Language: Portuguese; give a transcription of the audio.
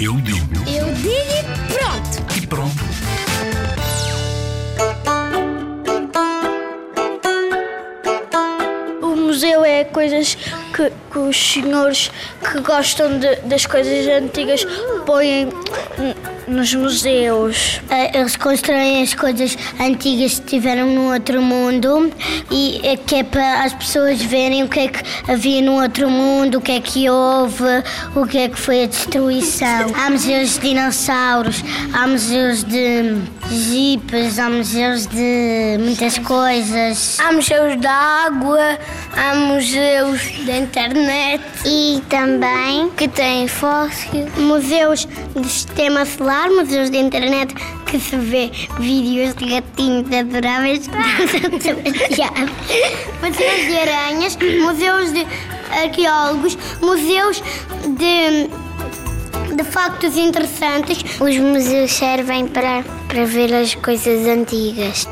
Eu digo Eu digo e pronto. e pronto. Museu é coisas que, que os senhores que gostam de- das coisas antigas põem nos museus. Eh, Eles constroem as coisas antigas que tiveram no outro mundo e é que é para as pessoas verem o que é que havia no outro mundo, o que é que houve, o que é que foi a destruição. Há museus de dinossauros, há museus de jipes, há museus de muitas coisas. Há museus da água, há museus da internet. E também que tem fóssil, museus de sistema solar, museus de internet que se vê vídeos de gatinhos adoráveis, museus de aranhas, museus de arqueólogos, museus de, de factos interessantes. Os museus servem para, para ver as coisas antigas.